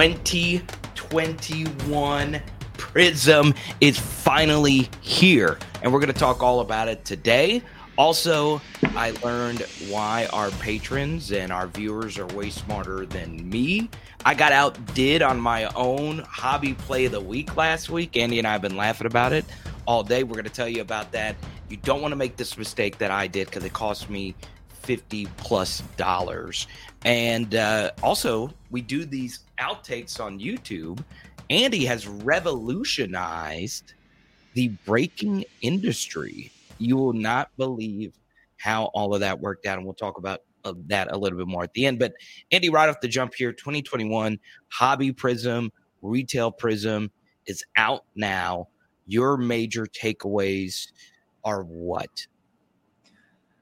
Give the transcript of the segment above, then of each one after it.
2021 Prism is finally here, and we're going to talk all about it today. Also, I learned why our patrons and our viewers are way smarter than me. I got outdid on my own hobby play of the week last week. Andy and I have been laughing about it all day. We're going to tell you about that. You don't want to make this mistake that I did because it cost me 50 plus dollars. And uh, also, we do these outtakes on YouTube. Andy has revolutionized the breaking industry you will not believe how all of that worked out. And we'll talk about uh, that a little bit more at the end. But Andy, right off the jump here, 2021 Hobby Prism, Retail Prism is out now. Your major takeaways are what?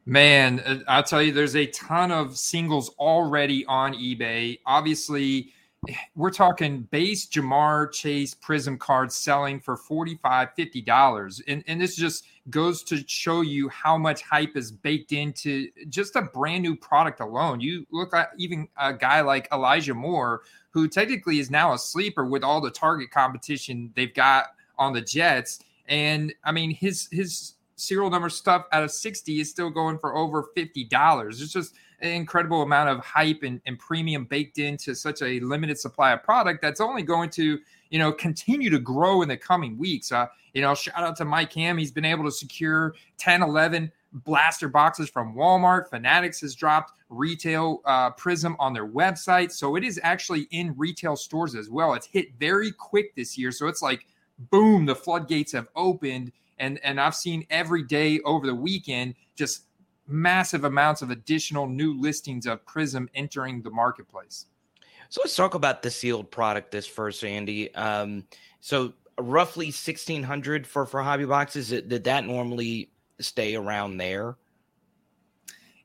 Man, uh, I'll tell you, there's a ton of singles already on eBay. Obviously, we're talking base Ja'Marr Chase Prism cards selling for $45, $50. And, and this just goes to show you how much hype is baked into just a brand new product alone. You look at even a guy like Elijah Moore, who technically is now a sleeper with all the target competition they've got on the Jets. And I mean, his his serial number stuff out of 60 is still going for over $50. It's just an incredible amount of hype and, and premium baked into such a limited supply of product that's only going to you know continue to grow in the coming weeks. Uh, you know shout out to mike ham he's been able to secure 10 11 blaster boxes from walmart. Fanatics has dropped retail uh, prism on their website. So it is actually in retail stores as well. It's hit very quick this year. So it's like boom the floodgates have opened. And and i've seen every day over the weekend just massive amounts of additional new listings of Prism entering the marketplace. So let's talk about the sealed product this first, Andy. Um, so roughly 1600 for for hobby boxes. Did that normally stay around there?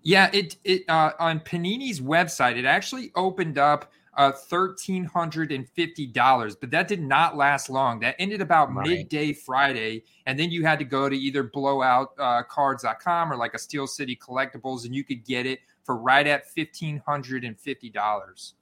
Yeah, it it uh, on Panini's website, it actually opened up uh, $1,350. But that did not last long. That ended about right. midday Friday. And then you had to go to either blowoutcards.com uh, or like a Steel City Collectibles, and you could get it for right at $1,550.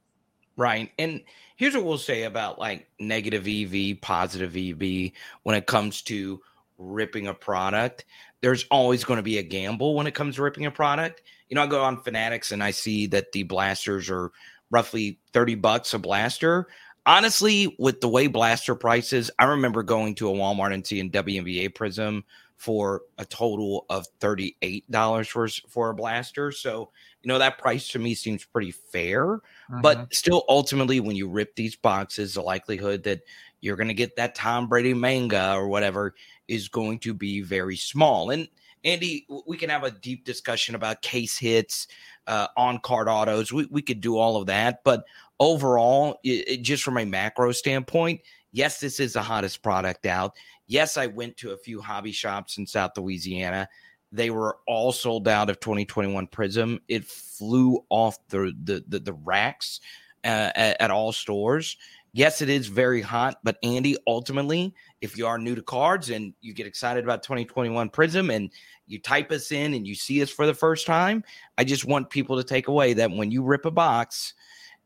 Right. And here's what we'll say about like negative EV, positive EV when it comes to ripping a product. There's always going to be a gamble when it comes to ripping a product. You know, I go on Fanatics and I see that the blasters are roughly 30 bucks a blaster. Honestly, with the way blaster prices, I remember going to a Walmart and seeing WNBA Prism for a total of $38 for, for a blaster. So, you know, that price to me seems pretty fair. Uh-huh. But still, ultimately, when you rip these boxes, the likelihood that you're going to get that Tom Brady manga or whatever is going to be very small. And Andy, we can have a deep discussion about case hits, uh, on card autos. We, we could do all of that. But overall, it, it, just from a macro standpoint, yes, this is the hottest product out. Yes, I went to a few hobby shops in South Louisiana. They were all sold out of 2021 Prism. It flew off the the the, the racks uh, at, at all stores. Yes, it is very hot, but Andy, ultimately, if you are new to cards and you get excited about 2021 Prism and you type us in and you see us for the first time, I just want people to take away that when you rip a box,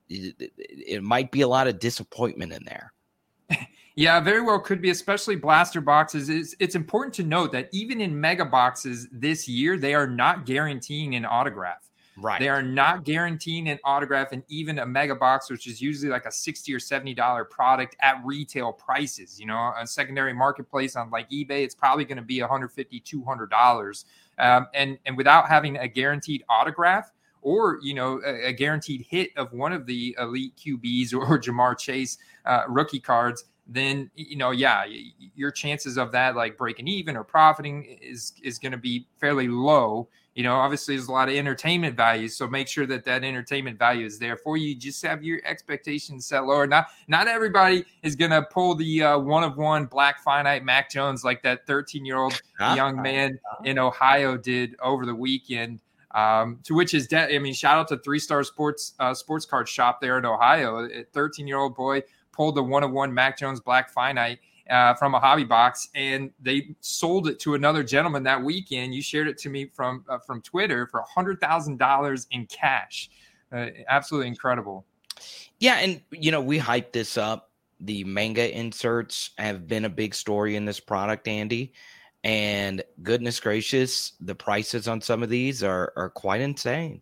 it, might be a lot of disappointment in there. Yeah, very well could be, especially blaster boxes. It's, it's important to note that even in mega boxes this year, they are not guaranteeing an autograph. Right. They are not guaranteeing an autograph and even a mega box, which is usually like a 60 or $70 product at retail prices. You know, a secondary marketplace on like eBay, it's probably going to be $150, $200. Um, and, and without having a guaranteed autograph, or you know a, a, guaranteed hit of one of the elite QBs or, Ja'Marr Chase uh, rookie cards, then you know yeah your chances of that like breaking even or profiting is is going to be fairly low you know obviously there's a lot of entertainment value so make sure that that entertainment value is there for you just have your expectations set lower not not everybody is going to pull the uh, one of one black finite mac jones like that 13 year old young man in ohio did over the weekend um, to which is de- I mean, shout out to Three Star Sports uh, Sports Card Shop there in Ohio. A 13 year old boy pulled the one of one Mac Jones Black Finite uh, from a hobby box, and they sold it to another gentleman that weekend. You shared it to me from uh, from Twitter for a hundred thousand dollars in cash. Uh, absolutely incredible. Yeah, and you know, we hyped this up. The manga inserts have been a big story in this product, Andy. And goodness gracious, the prices on some of these are are quite insane.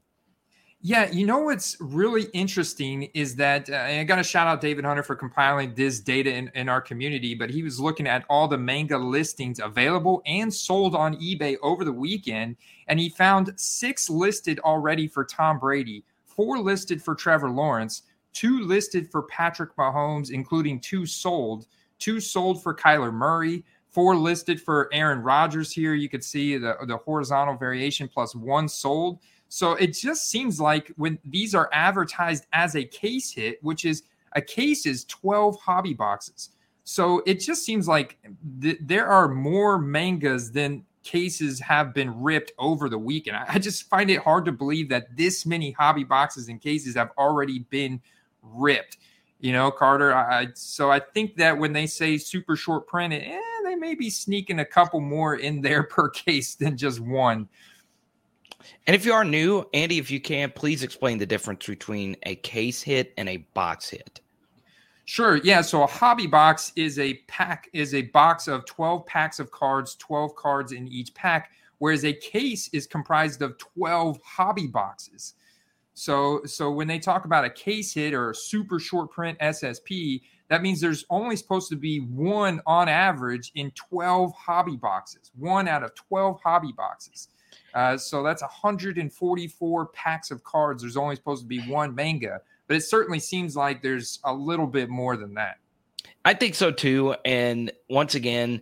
Yeah, you know what's really interesting is that uh, I got to shout out David Hunter for compiling this data in, in our community, but he was looking at all the manga listings available and sold on eBay over the weekend, and he found six listed already for Tom Brady, four listed for Trevor Lawrence, two listed for Patrick Mahomes, including two sold, two sold for Kyler Murray, four listed for Aaron Rodgers here. You could see the, the horizontal variation plus one sold. So it just seems like when these are advertised as a case hit, which is a case is 12 hobby boxes. So it just seems like th- there are more mangas than cases have been ripped over the weekend. I, I just find it hard to believe that this many hobby boxes and cases have already been ripped. You know, Carter. I, so I think that when they say super short print, eh, they may be sneaking a couple more in there per case than just one. And if you are new, Andy, if you can, please explain the difference between a case hit and a box hit. Sure. Yeah. So a hobby box is a pack is a box of 12 packs of cards, 12 cards in each pack, whereas a case is comprised of 12 hobby boxes. So so when they talk about a case hit or a super short print SSP, that means there's only supposed to be one on average in 12 hobby boxes, one out of 12 hobby boxes. Uh, so that's 144 packs of cards. There's only supposed to be one manga, but it certainly seems like there's a little bit more than that. I think so too. And once again,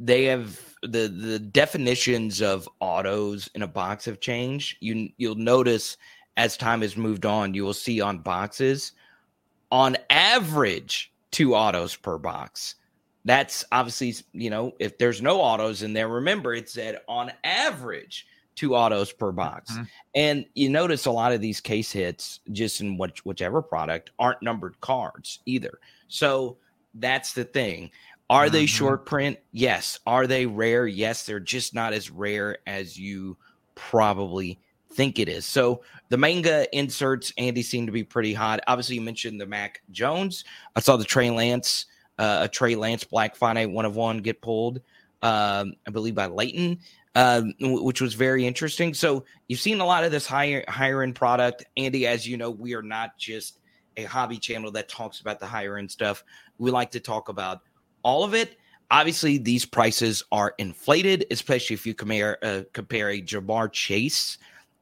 they have the the definitions of autos in a box have changed. You you'll notice as time has moved on, you will see on boxes, on average, two autos per box. That's obviously, you know, if there's no autos in there, remember it said on average two autos per box. Mm-hmm. And you notice a lot of these case hits, just in which, whichever product, aren't numbered cards either. So that's the thing. Are mm-hmm. they short print? Yes. Are they rare? Yes. They're just not as rare as you probably think it is. So the manga inserts, Andy, seem to be pretty hot. Obviously, you mentioned the Mac Jones. I saw the Trey Lance, uh, a Trey Lance Black Finite one of one get pulled, um, I believe by Leighton um, which was very interesting. So you've seen a lot of this higher higher end product, Andy. As you know, we are not just a hobby channel that talks about the higher end stuff. We like to talk about all of it. Obviously, these prices are inflated, especially if you compare uh, compare a Ja'Marr Chase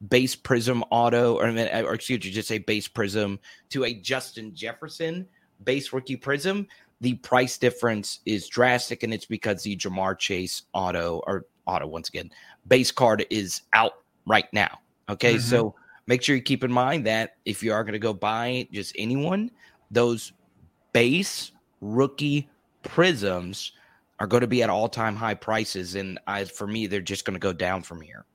base Prism auto, or, or excuse me, just say base Prism to a Justin Jefferson base rookie Prism. The price difference is drastic, and it's because the Ja'Marr Chase auto or auto once again. Base card is out right now. Okay. Mm-hmm. So make sure you keep in mind that if you are going to go buy just anyone, those base rookie prisms are going to be at all time high prices. And I, for me, they're just going to go down from here.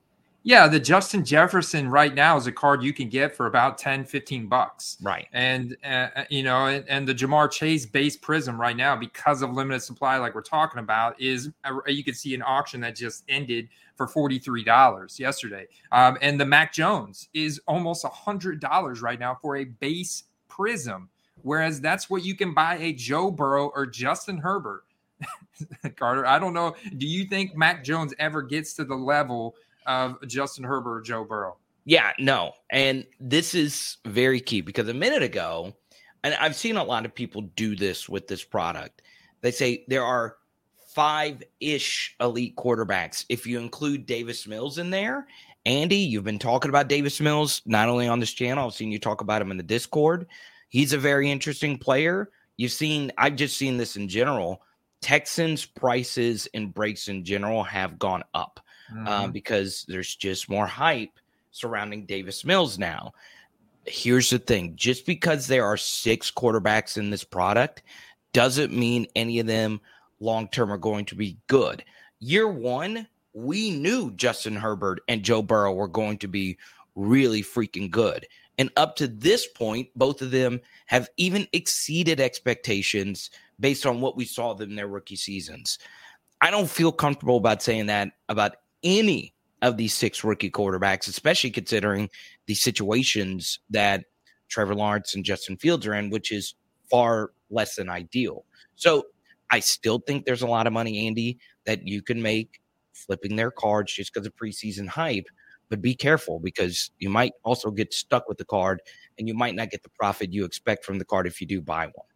Yeah, the Justin Jefferson right now is a card you can get for about 10, 15 bucks. Right. And, uh, uh, you know, and, and, the Ja'Marr Chase base prism right now, because of limited supply, like we're talking about, is a, uh, you can see an auction that just ended for $43 yesterday. Um, and the Mac Jones is almost $100 right now for a base prism. Whereas that's what you can buy a Joe Burrow or Justin Herbert. Carter, I don't know. Do you think Mac Jones ever gets to the level of Justin Herbert or Joe Burrow. Yeah, no. And this is very key because a minute ago, and I've seen a lot of people do this with this product. They say there are five ish elite quarterbacks. If you include Davis Mills in there, Andy, you've been talking about Davis Mills not only on this channel, I've seen you talk about him in the Discord. He's a very interesting player. You've seen, I've just seen this in general. Texans prices and breaks in general have gone up. Mm-hmm. um, because there's just more hype surrounding Davis Mills now. Here's the thing just because there are six quarterbacks in this product doesn't mean any of them long term are going to be good. Year one, we knew Justin Herbert and Joe Burrow were going to be really freaking good. And up to this point, both of them have even exceeded expectations based on what we saw them in their rookie seasons. I don't feel comfortable about saying that about any of these six rookie quarterbacks, especially considering the situations that Trevor Lawrence and Justin Fields are in, which is far less than ideal. So I still think there's a lot of money, Andy, that you can make flipping their cards just because of preseason hype. But be careful because you might also get stuck with the card and you might not get the profit you expect from the card if you do buy one.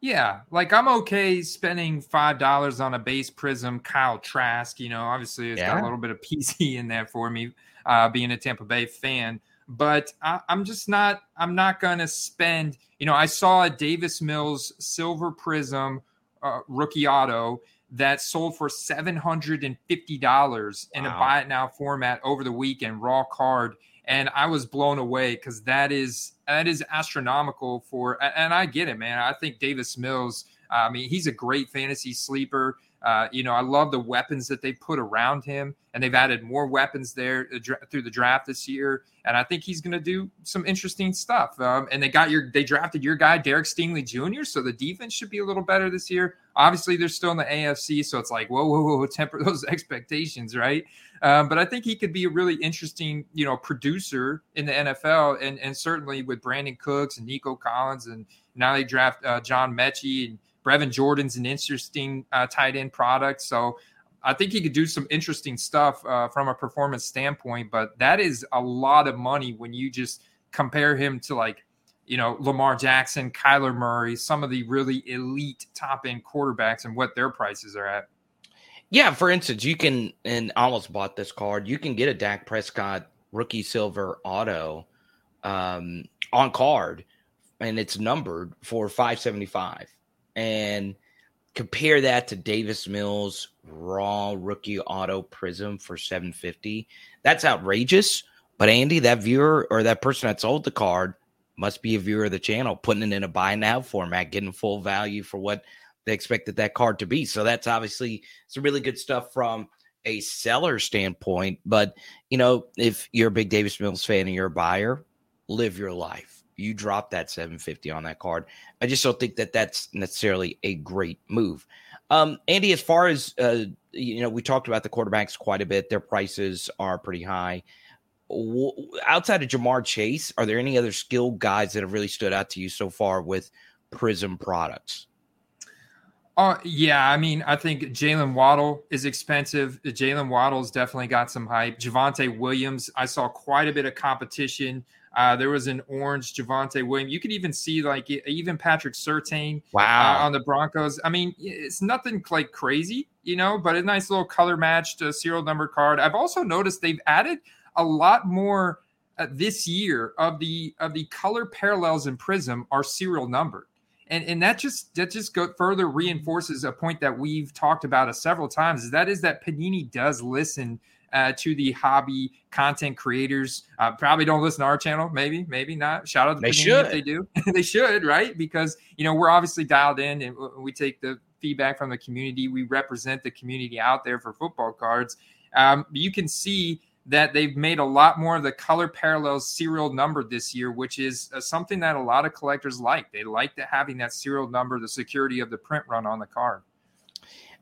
Yeah, like I'm okay spending five dollars on a base prism Kyle Trask. You know, obviously it's yeah. got a little bit of PC in there for me, uh, being a Tampa Bay fan. But I, I'm just not. I'm not going to spend. You know, I saw a Davis Mills silver prism uh, rookie auto that sold for seven hundred and fifty dollars in wow. a buy it now format over the weekend, raw card and I was blown away because that is that is astronomical for. And I get it, man. I think Davis Mills. I mean, he's a great fantasy sleeper. Uh, you know, I love the weapons that they put around him, and they've added more weapons there uh, through the draft this year. And I think he's going to do some interesting stuff. Um, and they got your, they drafted your guy Derek Stingley Jr., so the defense should be a little better this year. Obviously, they're still in the AFC, so it's like whoa, whoa, whoa, temper those expectations, right? Um, but I think he could be a really interesting, you know, producer in the NFL, and and certainly with Brandin Cooks and Nico Collins, and now they draft uh, John Metchie and Brevin Jordan's an interesting uh, tight end product. So I think he could do some interesting stuff uh, from a performance standpoint. But that is a lot of money when you just compare him to like you know Lamar Jackson, Kyler Murray, some of the really elite top end quarterbacks, and what their prices are at. Yeah, for instance, you can and almost bought this card. You can get a Dak Prescott rookie silver auto um, on card, and it's numbered for five seventy five. And compare that to Davis Mills raw rookie auto prism for seven fifty. That's outrageous. But Andy, that viewer or that person that sold the card must be a viewer of the channel, putting it in a buy now format, getting full value for what they expected that card to be. So that's obviously some really good stuff from a seller standpoint. But you know, if you're a big Davis Mills fan and you're a buyer, live your life. You drop that 750 on that card. I just don't think that that's necessarily a great move. Um, Andy, as far as uh, you know, we talked about the quarterbacks quite a bit. Their prices are pretty high. W- outside of Ja'Marr Chase, are there any other skilled guys that have really stood out to you so far with Prism products? Uh, yeah, I mean, I think Jalen Waddle is expensive. Jalen Waddle's definitely got some hype. Javonte Williams, I saw quite a bit of competition. Uh, there was an orange Javonte Williams. You could even see like even Patrick Surtain uh, wow. Uh, on the Broncos. I mean, it's nothing like crazy, you know, but a nice little color matched uh, serial number card. I've also noticed they've added a lot more uh, this year of the of the color parallels in Prism are serial numbered and and that just that just go further reinforces a point that we've talked about a several times is that is that panini does listen uh, to the hobby content creators. Uh, probably don't listen to our channel. Maybe maybe not. Shout out to they should if they do. They should right? Because you know we're obviously dialed in and we take the feedback from the community. We represent the community out there for football cards. Um, you can see that they've made a lot more of the color parallels serial number this year, which is uh, something that a lot of collectors like. They like the, having that serial number, the security of the print run on the card.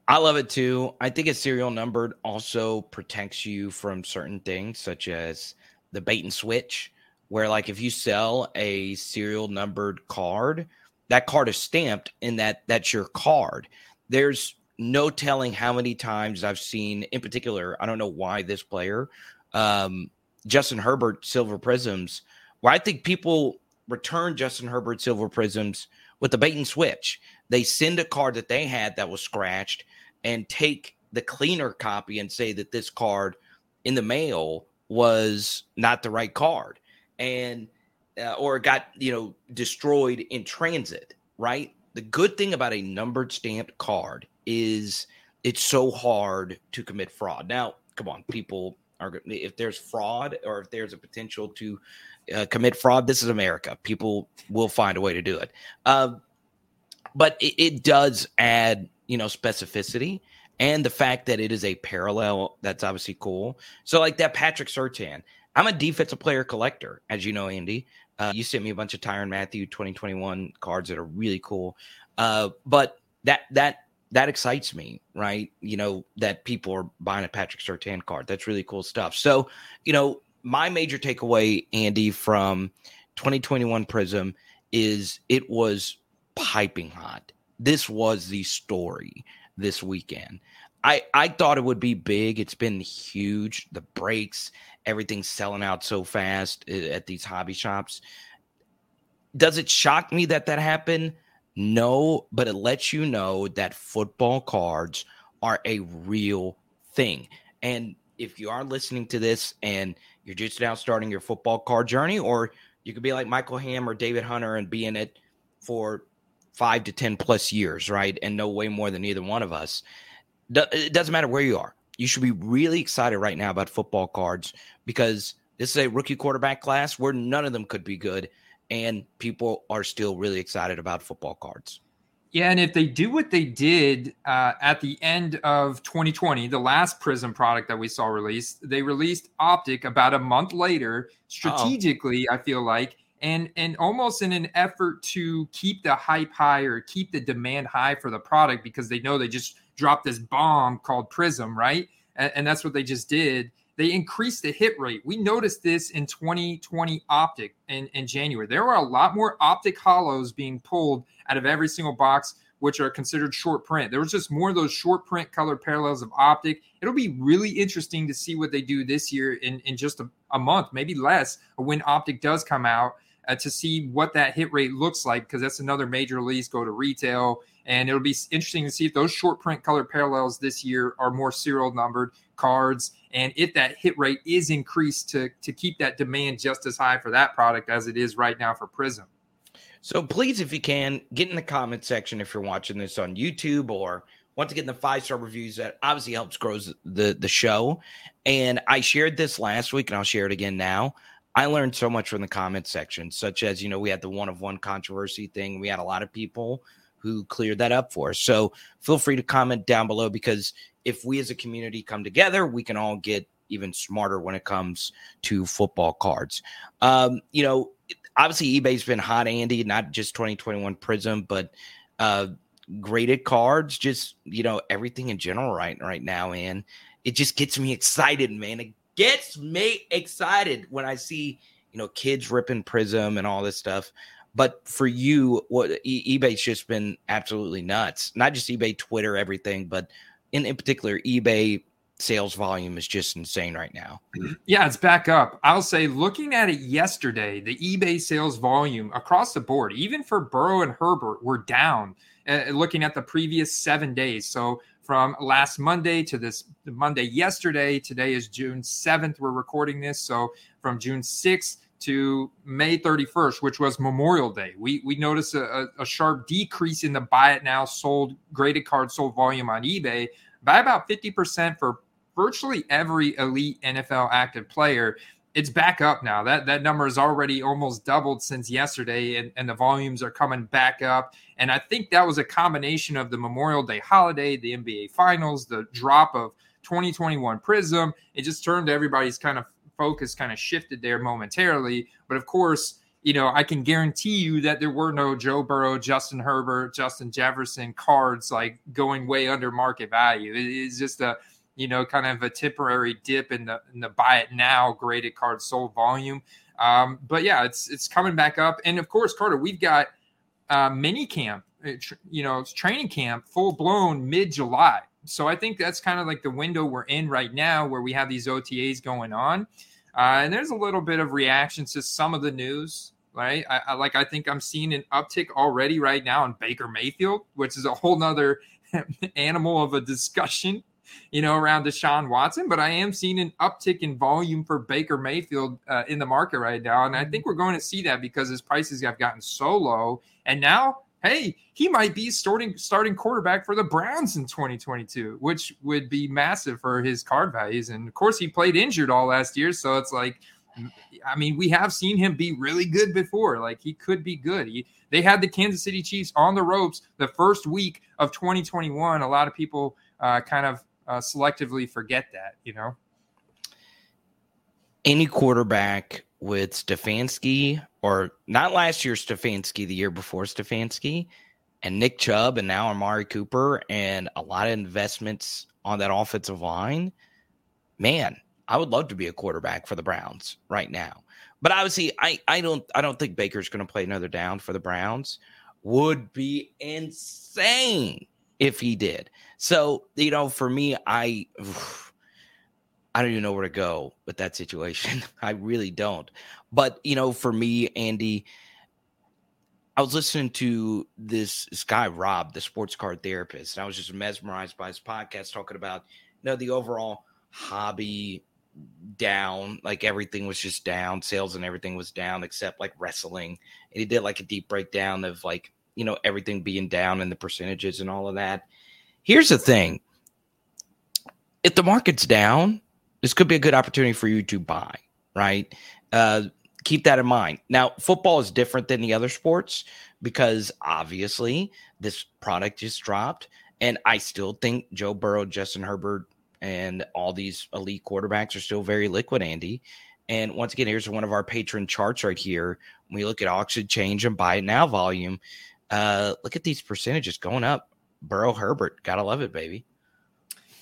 I love it too. I think it's serial numbered also protects you from certain things, such as the bait and switch, where like if you sell a serial numbered card, that card is stamped and that that's your card. There's no telling how many times I've seen, in particular, I don't know why this player um, Justin Herbert silver prisms, where I think people return Justin Herbert silver prisms with the bait and switch. They send a card that they had that was scratched and take the cleaner copy and say that this card in the mail was not the right card and uh, or got you know destroyed in transit right the good thing about a numbered stamped card is it's so hard to commit fraud now come on people are if there's fraud or if there's a potential to uh, commit fraud, this is America. People will find a way to do it. Uh, but it, it, does add, you know, specificity and the fact that it is a parallel. That's obviously cool. So, like that Patrick Surtain, I'm a defensive player collector, as you know, Andy. Uh, you sent me a bunch of Tyrann Mathieu 2021 cards that are really cool. Uh, but that that that excites me, right? You know, that people are buying a Patrick Surtain card. That's really cool stuff. So, you know, my major takeaway, Andy, from 2021 Prism is it was piping hot. This was the story this weekend. I I thought it would be big. It's been huge. The breaks, everything's selling out so fast eh, at these hobby shops. Does it shock me that that happened? No, but it lets you know that football cards are a real thing. And if you are listening to this and you're just now starting your football card journey, or you could be like Michael Ham or David Hunter and be in it for five to 10 plus years, right? And know way more than either one of us. It doesn't matter where you are. You should be really excited right now about football cards because this is a rookie quarterback class where none of them could be good. And people are still really excited about football cards. Yeah, and if they do what they did uh, at the end of 2020, the last Prism product that we saw released, they released Optic about a month later. Strategically, oh. I feel like, and and almost in an effort to keep the hype high or keep the demand high for the product because they know they just dropped this bomb called Prism, right? And, and that's what they just did. They increased the hit rate. We noticed this in 2020 Optic in, in January. There were a lot more Optic holos being pulled out of every single box, which are considered short print. There was just more of those short print color parallels of Optic. It'll be really interesting to see what they do this year in, in just a, a month, maybe less, when Optic does come out uh, to see what that hit rate looks like because that's another major release go to retail. And it'll be interesting to see if those short print color parallels this year are more serial numbered cards and if that hit rate is increased to to keep that demand just as high for that product as it is right now for prism. So please if you can get in the comment section if you're watching this on youtube or once again the five star reviews that obviously helps grows the the show. And i shared this last week and i'll share it again now I learned so much from the comment section, such as, you know, we had the one of one controversy thing. We had a lot of people who cleared that up for us. So feel free to comment down below because if we as a community come together, we can all get even smarter when it comes to football cards. Um, you know, obviously eBay's been hot, Andy, not just 2021 Prism, but uh graded cards, just you know, everything in general right right now, and it just gets me excited, man. It gets me excited when I see you know kids ripping Prism and all this stuff. But for you, what e- eBay's just been absolutely nuts. Not just eBay, Twitter, everything, but in, in particular, eBay sales volume is just insane right now. Yeah, it's back up. I'll say, looking at it yesterday, the eBay sales volume across the board, even for Burrow and Herbert, were down. Uh, looking at the previous seven days, so from last Monday to this Monday yesterday. Today is June 7th. We're recording this. So from June 6th to May 31st, which was Memorial Day, we, we noticed a, a sharp decrease in the buy it now sold graded card sold volume on eBay by about 50% for virtually every elite NFL active player it's back up now. That that number has already almost doubled since yesterday, and, and the volumes are coming back up. And I think that was a combination of the Memorial Day holiday, the NBA Finals, the drop of 2021 Prism. It just turned everybody's kind of focus kind of shifted there momentarily. But of course, you know, I can guarantee you that there were no Joe Burrow, Justin Herbert, Justin Jefferson cards like going way under market value. It's just a you know, kind of a temporary dip in the in the buy it now graded card sold volume. Um, but yeah, it's it's coming back up, and of course, Carter, we've got uh, mini camp, uh, you know, training camp full blown mid July. So I think that's kind of like the window we're in right now, where we have these OTAs going on, uh, and there's a little bit of reaction to some of the news. Right, I, I like. I think I'm seeing an uptick already right now in Baker Mayfield, which is a whole nother animal of a discussion you know, around Deshaun Watson, but I am seeing an uptick in volume for Baker Mayfield uh, in the market right now. And I think mm-hmm. we're going to see that because his prices have gotten so low. And now, hey, he might be starting starting quarterback for the Browns in 2022, which would be massive for his card values. And of course, he played injured all last year. So it's like, I mean, we have seen him be really good before. Like he could be good. He, they had the Kansas City Chiefs on the ropes the first week of 2021. A lot of people uh, kind of uh, selectively forget that, you know? Any quarterback with Stefanski, or not last year Stefanski, the year before Stefanski, and Nick Chubb, and now Amari Cooper, and a lot of investments on that offensive line, man, I would love to be a quarterback for the Browns right now. But obviously, I I don't I don't think Baker's going to play another down for the Browns. Would be insane if he did. So you know, for me, I. I don't even know where to go with that situation. I really don't. But, you know, for me, Andy, I was listening to this, this guy, Rob, the sports card therapist, and I was just mesmerized by his podcast talking about, you know, the overall hobby down, like everything was just down, sales and everything was down except like wrestling. And he did like a deep breakdown of like, you know, everything being down and the percentages and all of that. Here's the thing. If the market's down, this could be a good opportunity for you to buy, right? Uh, keep that in mind. Now, football is different than the other sports because obviously this product just dropped. And I still think Joe Burrow, Justin Herbert, and all these elite quarterbacks are still very liquid, Andy. And once again, here's one of our patron charts right here. When we look at auction change and buy it now volume, uh, look at these percentages going up. Burrow Herbert, gotta love it, baby.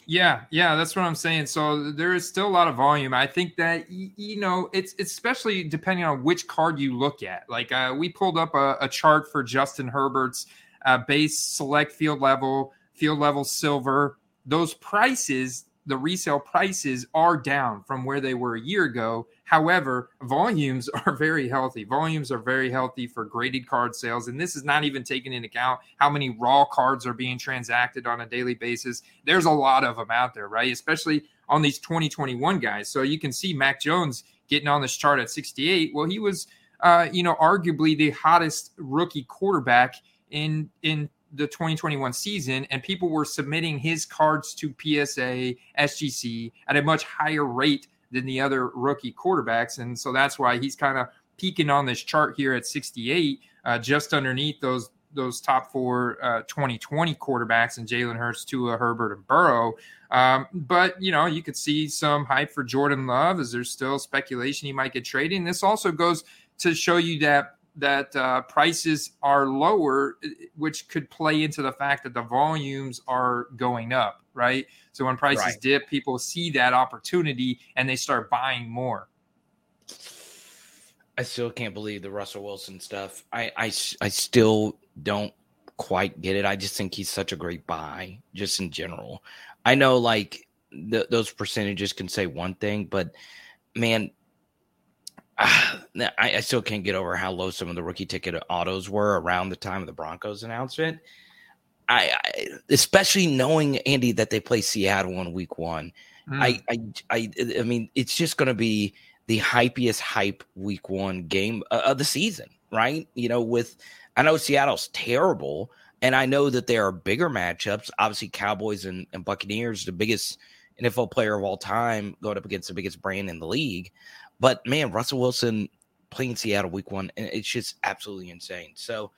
Yeah, yeah, that's what I'm saying. So there is still a lot of volume. I think that you know it's, especially depending on which card you look at. Like uh, we pulled up a, a, chart for Justin Herbert's uh, base select field level, field level silver. Those prices the resale prices are down from where they were a year ago. However, volumes are very healthy. Volumes are very healthy for graded card sales. And this is not even taking into account how many raw cards are being transacted on a daily basis. There's a lot of them out there, right? Especially on these 2021 guys. So you can see Mac Jones getting on this chart at 68. Well, he was, uh, you know, arguably the hottest rookie quarterback in in the 2021 season, and people were submitting his cards to PSA, SGC at a much higher rate than the other rookie quarterbacks. And so that's why he's kind of peaking on this chart here at 68, uh, just underneath those those top four uh, 2020 quarterbacks and Jalen Hurts, Tua, Herbert, and Burrow. Um, but you know, you could see some hype for Jordan Love as there's still speculation he might get traded. And this also goes to show you that that uh, prices are lower, which could play into the fact that the volumes are going up, right? So when prices right. dip, people see that opportunity and they start buying more. I still can't believe the Russell Wilson stuff. I, I, I still don't quite get it. I just think he's such a great buy, just in general. I know like the, those percentages can say one thing, but man, I, I, still can't get over how low some of the rookie ticket autos were around the time of the Broncos announcement. I, I especially knowing Andy that they play Seattle in Week One. Mm. I, I, I, I mean, it's just going to be the hypiest hype Week One game uh, of the season, right? You know, with I know Seattle's terrible, and I know that there are bigger matchups. Obviously, Cowboys and, and Buccaneers, the biggest NFL player of all time, going up against the biggest brand in the league. But man, Russell Wilson playing Seattle week one, and it's just absolutely insane. So,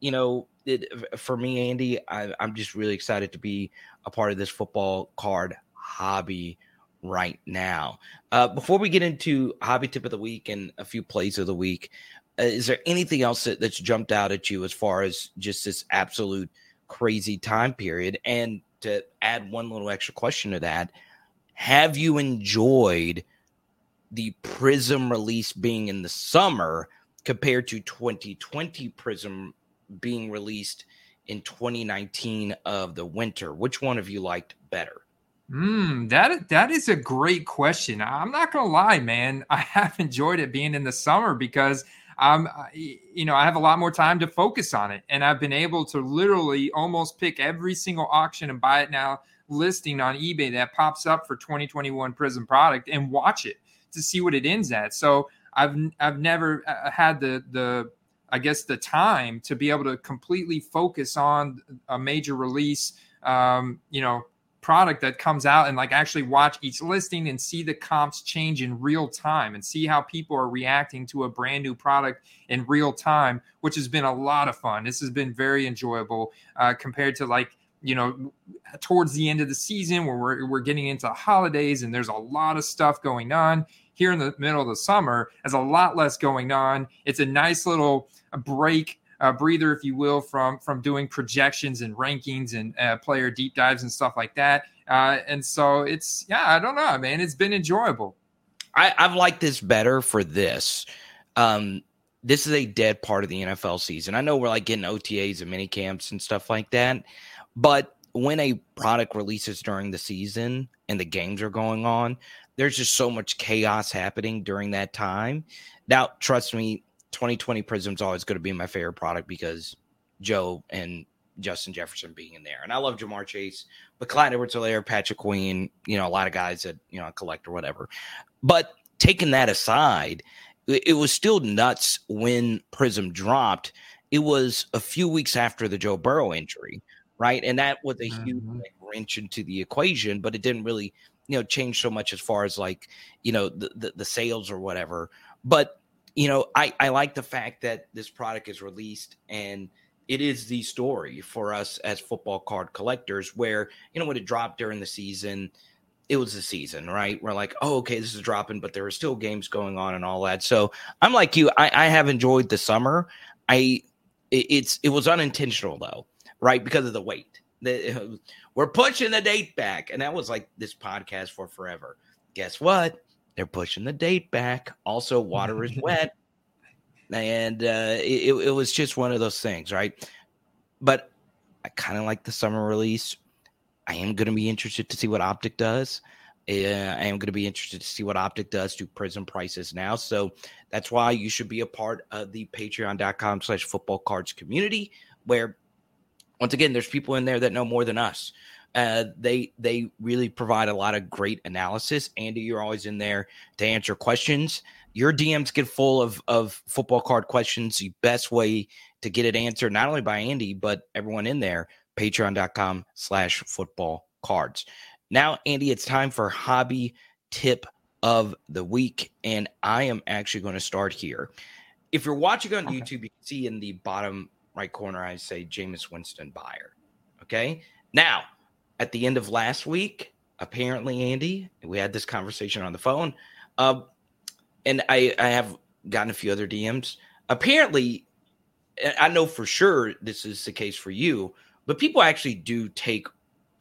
you know, it, for me, Andy, I, I'm just really excited to be a part of this football card hobby right now. Uh, before we get into hobby tip of the week and a few plays of the week, uh, is there anything else that, that's jumped out at you as far as just this absolute crazy time period? And to add one little extra question to that, have you enjoyed the Prism release being in the summer compared to 2020 Prism being released in 2019 of the winter. Which one of you liked better? Mm, that that is a great question. I'm not gonna lie, man. I have enjoyed it being in the summer because um, you know, I have a lot more time to focus on it, and I've been able to literally almost pick every single auction and buy it now listing on eBay that pops up for 2021 Prism product and watch it to see what it ends at. So I've I've never uh, had the the I guess the time to be able to completely focus on a major release, um, you know, product that comes out and like actually watch each listing and see the comps change in real time and see how people are reacting to a brand new product in real time, which has been a lot of fun. This has been very enjoyable uh, compared to like you know, towards the end of the season where we're, we're getting into holidays and there's a lot of stuff going on here in the middle of the summer, there's a lot less going on. It's a nice little break, breather, if you will, from from doing projections and rankings and uh, player deep dives and stuff like that. Uh, and so it's yeah, I don't know, man. It's been enjoyable. I, I've liked this better for this Um, this is a dead part of the NFL season. I know we're like getting OTAs and mini camps and stuff like that, but when a product releases during the season and the games are going on, there's just so much chaos happening during that time. Now, trust me, 2020 Prism's always going to be my favorite product because Joe and Justin Jefferson being in there. And I love Ja'Marr Chase, but Clyde Edwards Helaire, Patrick Queen, you know, a lot of guys that, you know, collect or whatever. But taking that aside, it was still nuts when Prism dropped. It was a few weeks after the Joe Burrow injury, right? And that was a huge mm-hmm. wrench into the equation, but it didn't really, you know, changed so much as far as like, you know, the, the, the sales or whatever. But, you know, I, I like the fact that this product is released and it is the story for us as football card collectors where, you know, when it dropped during the season – it was the season, right? We're like, oh, okay, this is dropping, but there are still games going on and all that. So I'm like you. I, I have enjoyed the summer. I it, it's it was unintentional though, right? Because of the wait. The, we're pushing the date back, and that was like this podcast for forever. Guess what? They're pushing the date back. Also, water is wet, and uh, it, it was just one of those things, right? But I kind of like the summer release I am going to be interested to see what Optic does. Uh, I am going to be interested to see what Optic does to Prism prices now. So that's why you should be a part of the patreon.com slash football cards community, where once again, there's people in there that know more than us. Uh, they they really provide a lot of great analysis. Andy, you're always in there to answer questions. Your DMs get full of of football card questions. The best way to get it answered, not only by Andy but everyone in there, patreon.com slash football cards. Now, Andy, it's time for hobby tip of the week. And I am actually going to start here. If you're watching on okay. YouTube, you can see in the bottom right corner, I say Jameis Winston buyer. Okay. Now, at the end of last week, apparently, Andy, we had this conversation on the phone. Uh, and I, I have gotten a few other DMs. Apparently, I know for sure this is the case for you but people actually do take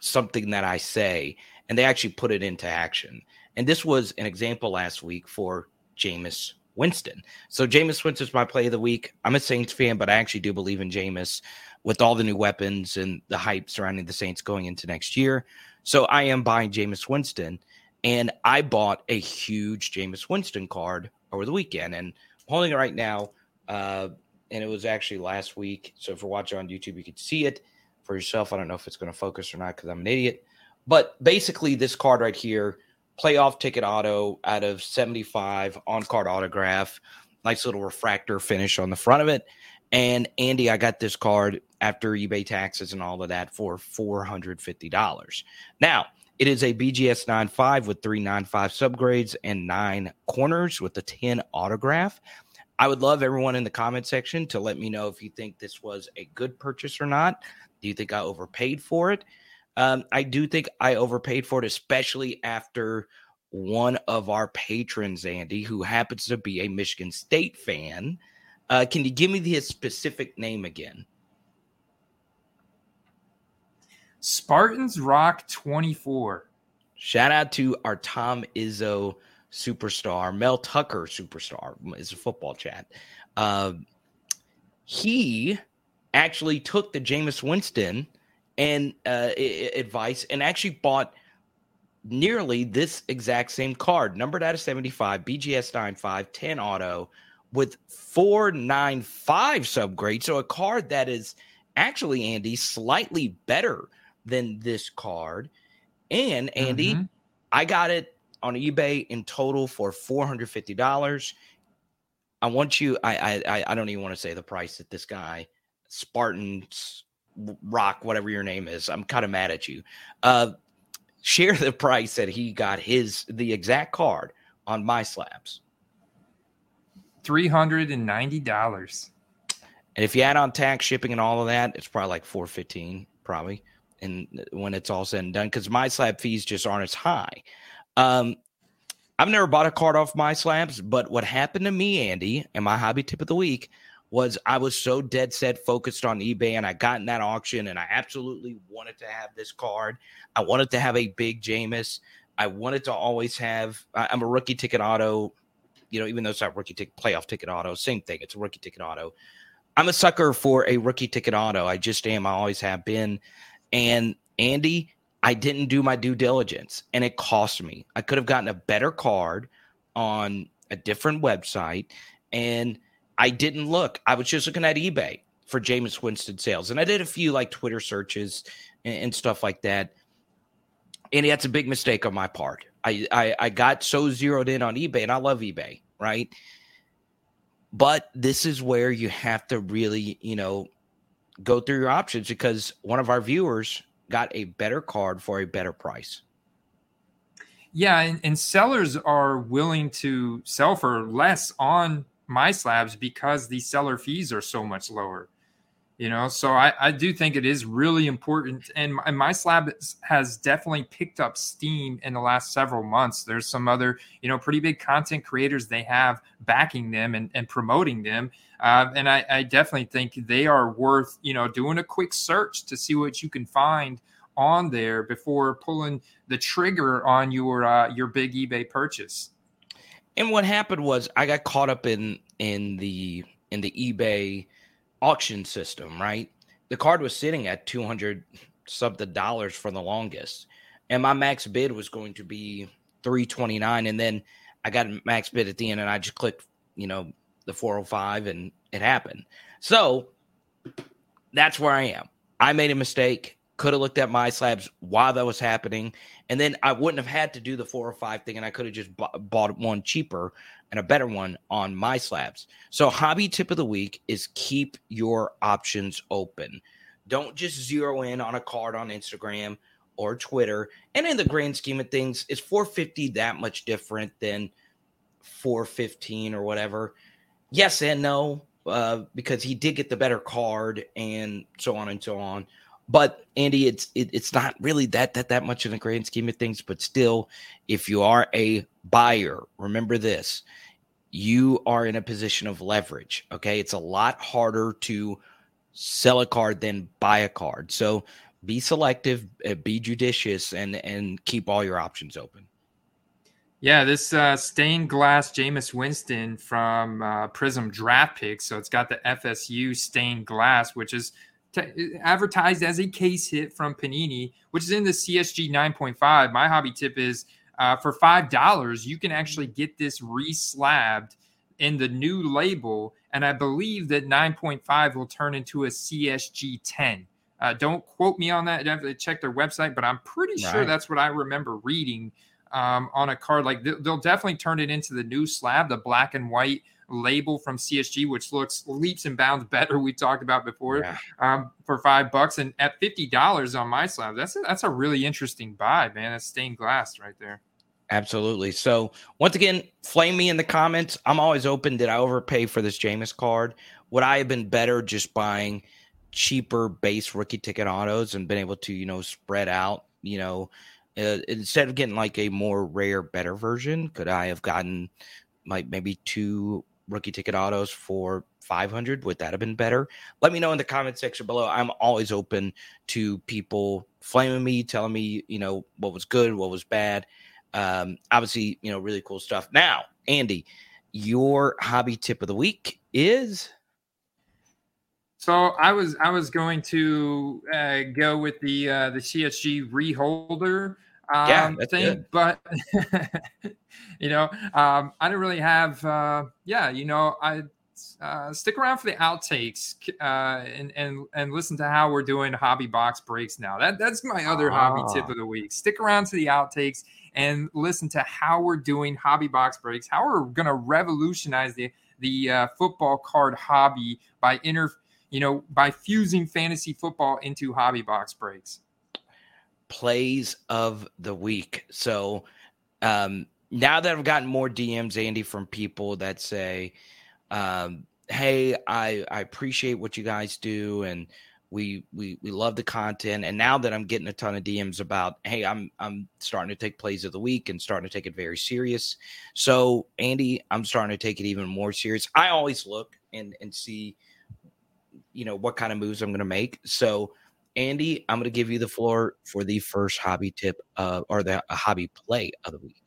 something that I say and they actually put it into action. And this was an example last week for Jameis Winston. So Jameis Winston's my play of the week. I'm a Saints fan, but I actually do believe in Jameis with all the new weapons and the hype surrounding the Saints going into next year. So I am buying Jameis Winston. And I bought a huge Jameis Winston card over the weekend. And I'm holding it right now. Uh, and it was actually last week. So if you're watching on YouTube, you can see it for yourself. I don't know if it's going to focus or not because I'm an idiot. But basically, this card right here, playoff ticket auto out of 75 on card autograph, nice little refractor finish on the front of it. And Andy, I got this card after eBay taxes and all of that for $450. Now, it is a BGS 95 with three 95 subgrades and nine corners with a 10 autograph. I would love everyone in the comment section to let me know if you think this was a good purchase or not. Do you think I overpaid for it? Um, I do think I overpaid for it, especially after one of our patrons, Andy, who happens to be a Michigan State fan. Uh, can you give me the specific name again? Spartans Rock 24. Shout out to our Tom Izzo superstar, Mel Tucker superstar is a football chat. Uh, he actually took the Jameis Winston and uh, advice and actually bought nearly this exact same card, numbered out of 75, BGS 95, 10 auto with 495 subgrade. So a card that is actually, Andy, slightly better than this card. And Andy, mm-hmm. I got it on eBay in total for $450. I want you, I, I, I don't even want to say the price that this guy Spartans Rock, whatever your name is. I'm kind of mad at you. Uh, share the price that he got his the exact card on MySlabs. Three hundred and ninety dollars. And if you add on tax, shipping, and all of that, it's probably like four fifteen, probably. And when it's all said and done, because my slab fees just aren't as high. Um, I've never bought a card off MySlabs, but what happened to me, Andy, and my hobby tip of the week was I was so dead set focused on eBay and I got in that auction and I absolutely wanted to have this card. I wanted to have a big Jameis. I wanted to always have I'm a rookie ticket auto you know, even though it's not rookie ticket, playoff ticket auto, same thing. It's a rookie ticket auto. I'm a sucker for a rookie ticket auto. I just am. I always have been. And Andy, I didn't do my due diligence and it cost me. I could have gotten a better card on a different website and I didn't look. I was just looking at eBay for Jameis Winston sales. And I did a few like Twitter searches and, and stuff like that. And that's a big mistake on my part. I, I, I got so zeroed in on eBay and I love eBay, right? But this is where you have to really, you know, go through your options because one of our viewers got a better card for a better price. Yeah, and, and sellers are willing to sell for less on MySlabs because the seller fees are so much lower you know? So i, I do think it is really important and my, my slab has definitely picked up steam in the last several months. There's some other you know pretty big content creators they have backing them and, and promoting them uh, and I, I definitely think they are worth you know doing a quick search to see what you can find on there before pulling the trigger on your uh, your big ebay purchase and what happened was i got caught up in in the in the ebay auction system, right? The card was sitting at 200 something dollars for the longest. And my max bid was going to be 329 and then I got max bid at the end and I just clicked, you know, the 405 and it happened. So that's where I am. I made a mistake. Could have looked at MySlabs while that was happening. And then I wouldn't have had to do the four or five thing and I could have just bought one cheaper and a better one on MySlabs. So, hobby tip of the week is keep your options open. Don't just zero in on a card on Instagram or Twitter. And in the grand scheme of things, is 450 that much different than 415 or whatever? Yes and no, uh, because he did get the better card and so on and so on. But Andy, it's it, it's not really that that that much in the grand scheme of things. But still, if you are a buyer, remember this: you are in a position of leverage. Okay. It's a lot harder to sell a card than buy a card. So be selective, uh, be judicious, and and keep all your options open. Yeah, this uh, stained glass Jameis Winston from uh, Prizm Draft Pick. So it's got the FSU stained glass, which is t- advertised as a case hit from Panini, which is in the CSG 9.5. My hobby tip is uh, for five dollars, you can actually get this reslabbed in the new label, and I believe that 9.5 will turn into a CSG 10. Uh, don't quote me on that. I have to check their website, but I'm pretty right. sure that's what I remember reading um, on a card. Like they'll definitely turn it into the new slab, the black and white label from CSG, which looks leaps and bounds better. We talked about before yeah. um, for five bucks and at fifty dollars on my slab. That's a, that's a really interesting buy, man. That's stained glass right there. Absolutely. So once again, flame me in the comments. I'm always open. Did I overpay for this Jameis card? Would I have been better just buying cheaper base rookie ticket autos and been able to, you know, spread out, you know, uh, instead of getting like a more rare, better version? Could I have gotten like maybe two rookie ticket autos for 500 would that have been better let me know in the comment section below i'm always open to people flaming me telling me you know what was good what was bad um, obviously, you know, really cool stuff. Now, Andy, your hobby tip of the week is. So I was I was going to uh, go with the uh, the CSG reholder um, yeah, thing, good. but you know um, I don't really have uh, yeah you know I uh, stick around for the outtakes uh, and and and listen to how we're doing hobby box breaks now. That that's my other hobby tip ah. of the week. Stick around to the outtakes and listen to how we're doing hobby box breaks, how we're going to revolutionize the the uh, football card hobby by inter, you know, by fusing fantasy football into hobby box breaks. Plays of the week. So um, now that I've gotten more DMs, Andy, from people that say, um, "Hey, I I appreciate what you guys do," and we we we love the content and now that i'm getting a ton of dms about hey i'm i'm starting to take plays of the week and starting to take it very serious. So andy i'm starting to take it even more serious. I always look and and see you know what kind of moves i'm going to make. So andy i'm going to give you the floor for the first hobby tip uh, or the hobby play of the week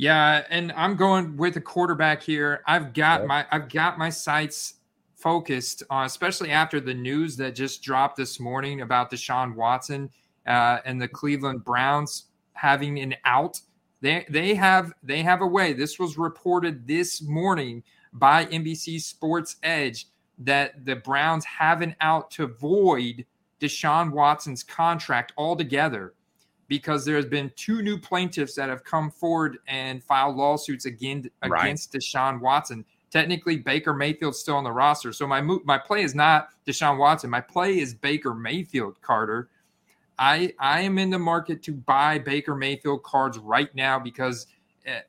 Yeah, and I'm going with a quarterback here. I've got my I've got my sights focused on, especially after the news that just dropped this morning about Deshaun Watson uh, and the Cleveland Browns having an out. They they have they have a way. This was reported this morning by NBC Sports Edge that the Browns have an out to void Deshaun Watson's contract altogether because there's been two new plaintiffs that have come forward and filed lawsuits again right. against Deshaun Watson. Technically, Baker Mayfield's still on the roster, so my my play is not Deshaun Watson. My play is Baker Mayfield. Carter, I I am in the market to buy Baker Mayfield cards right now because uh,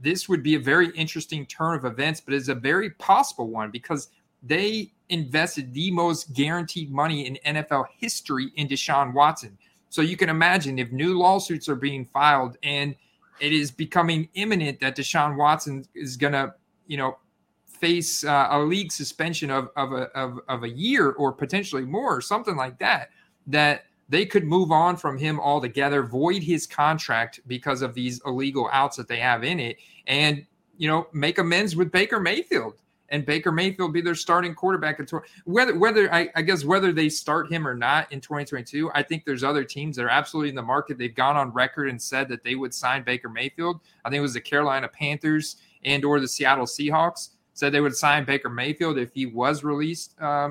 this would be a very interesting turn of events, but it's a very possible one because they invested the most guaranteed money in NFL history in Deshaun Watson. So you can imagine if new lawsuits are being filed and it is becoming imminent that Deshaun Watson is going to, you know, face uh, a league suspension of of a, of, of a year or potentially more or something like that, that they could move on from him altogether, void his contract because of these illegal outs that they have in it, and you know make amends with Baker Mayfield and Baker Mayfield be their starting quarterback in whether whether I, I, guess whether they start him or not in 2022. I think there's other teams that are absolutely in the market. They've gone on record and said that they would sign Baker Mayfield. I think it was the Carolina Panthers and or the Seattle Seahawks said they would sign Baker Mayfield if he was released uh,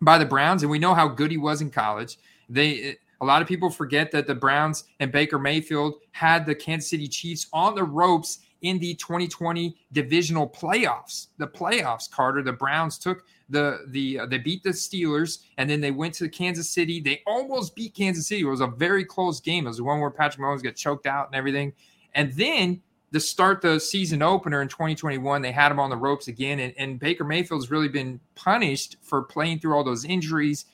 by the Browns. And we know how good he was in college. They a lot of people forget that the Browns and Baker Mayfield had the Kansas City Chiefs on the ropes in the 2020 divisional playoffs. The playoffs, Carter, the Browns took the the uh, they beat the Steelers and then they went to Kansas City. They almost beat Kansas City. It was a very close game. It was the one where Patrick Mahomes got choked out and everything. And then to start the season opener in 2021, they had him on the ropes again. And, and Baker Mayfield's really been punished for playing through all those injuries.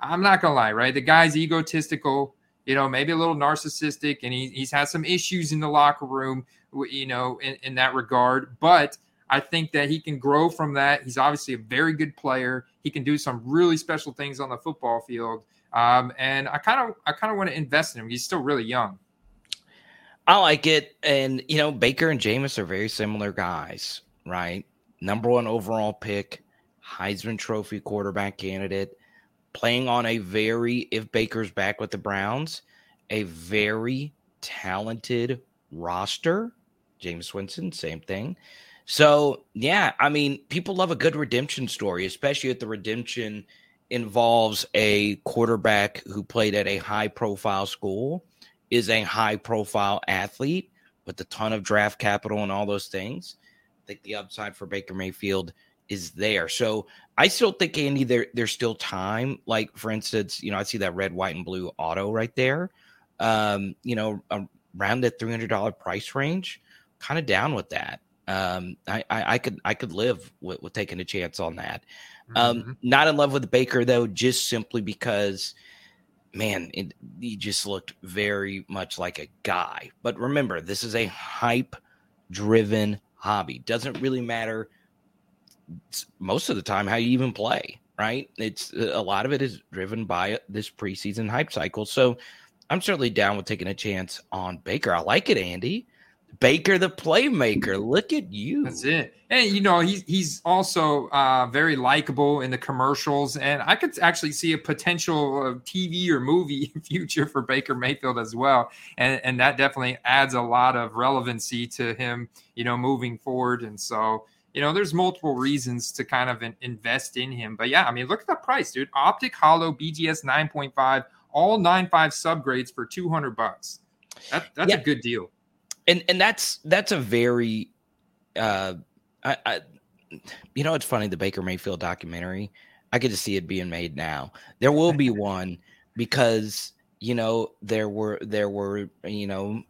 I'm not gonna lie, right? The guy's egotistical, you know, maybe a little narcissistic, and he, he's had some issues in the locker room you know, in, in that regard. But I think that he can grow from that. He's obviously a very good player. He can do some really special things on the football field. Um, and I kind of, I kind of want to invest in him. He's still really young. I like it, and you know, Baker and Jameis are very similar guys, right? Number one overall pick, Heisman Trophy quarterback candidate, playing on a very, if Baker's back with the Browns, a very talented roster Jameis Winston, same thing. So, yeah, I mean, people love a good redemption story, especially if the redemption involves a quarterback who played at a high profile school, is a high profile athlete with a ton of draft capital and all those things. I think the upside for Baker Mayfield is there. So I still think Andy, there there's still time. Like for instance, you know, I see that red, white, and blue auto right there. Um, you know, around that three hundred dollar price range kind of down with that. Um, I, I, I, could I could live with, with, taking a chance on that. Um, mm-hmm. Not in love with Baker though, just simply because, man, it, he just looked very much like a guy. But remember, this is a hype driven hobby. Doesn't really matter most of the time how you even play. Right? It's a lot of it is driven by this preseason hype cycle. So I'm certainly down with taking a chance on Baker. I like it, Andy. Baker the playmaker. Look at you. That's it. And you know, he's he's also uh, very likable in the commercials, and I could actually see a potential uh, TV or movie future for Baker Mayfield as well. And and that definitely adds a lot of relevancy to him, you know, moving forward. And so, you know, there's multiple reasons to kind of invest in him. But yeah, I mean, look at the price, dude. Optic Holo BGS 9.5, all 9.5 subgrades for 200 bucks. That, that's yeah. a good deal and and that's that's a very uh I, I you know it's funny the Baker Mayfield documentary I get to see it being made now. There will be one because you know there were there were you know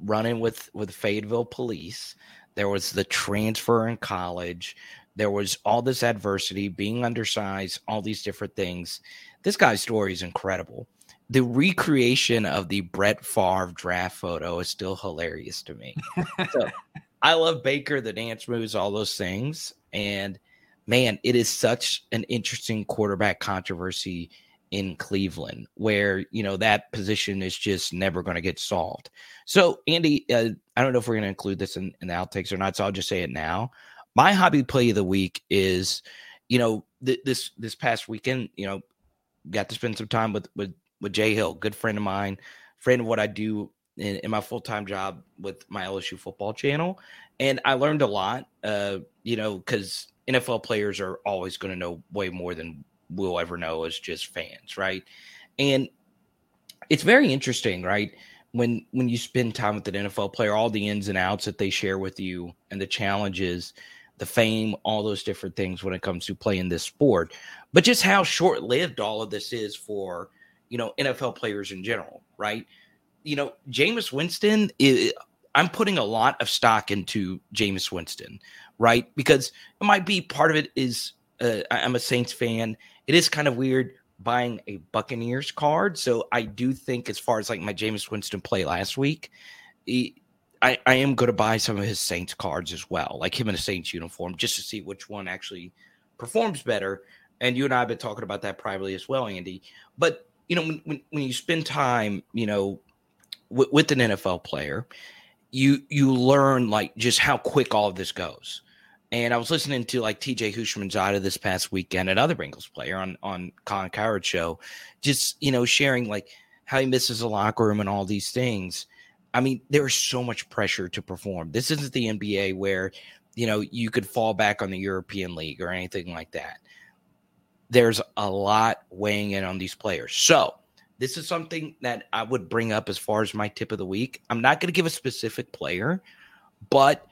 running with with Fayetteville police. There was the transfer in college. There was all this adversity, being undersized, all these different things. This guy's story is incredible the recreation of the Brett Favre draft photo is still hilarious to me. so I love Baker, the dance moves, all those things. And man, it is such an interesting quarterback controversy in Cleveland, where you know that position is just never going to get solved. So, Andy, uh, I don't know if we're going to include this in, in, the outtakes or not, so I'll just say it now. My hobby play of the week is, you know, th- this this past weekend, you know, got to spend some time with with with Jay Hill, good friend of mine, friend of what I do in, in my full time job with my LSU football channel, and I learned a lot. Uh, you know, because NFL players are always going to know way more than we'll ever know as just fans, right? And it's very interesting, right? When when you spend time with an NFL player, all the ins and outs that they share with you and the challenges, the fame, all those different things when it comes to playing this sport, but just how short lived all of this is for you know NFL players in general, right? You know, Jameis Winston, is, I'm putting a lot of stock into Jameis Winston, right? Because it might be part of it is uh, I'm a Saints fan it is kind of weird buying a Buccaneers card. So I do think, as far as like my Jameis Winston play last week, he, I, I am going to buy some of his Saints cards as well, like him in a Saints uniform, just to see which one actually performs better. And you and I have been talking about that privately as well, Andy. But you know, when when, when you spend time, you know, with an NFL player, you you learn like just how quick all of this goes. And I was listening to like TJ Houshmandzadeh this past weekend, another Bengals player on on Colin Cowherd's show, just you know sharing like how he misses the locker room and all these things. I mean, there is so much pressure to perform. This isn't the NBA where you know you could fall back on the European League or anything like that. There's a lot weighing in on these players. So this is something that I would bring up as far as my tip of the week. I'm not going to give a specific player, but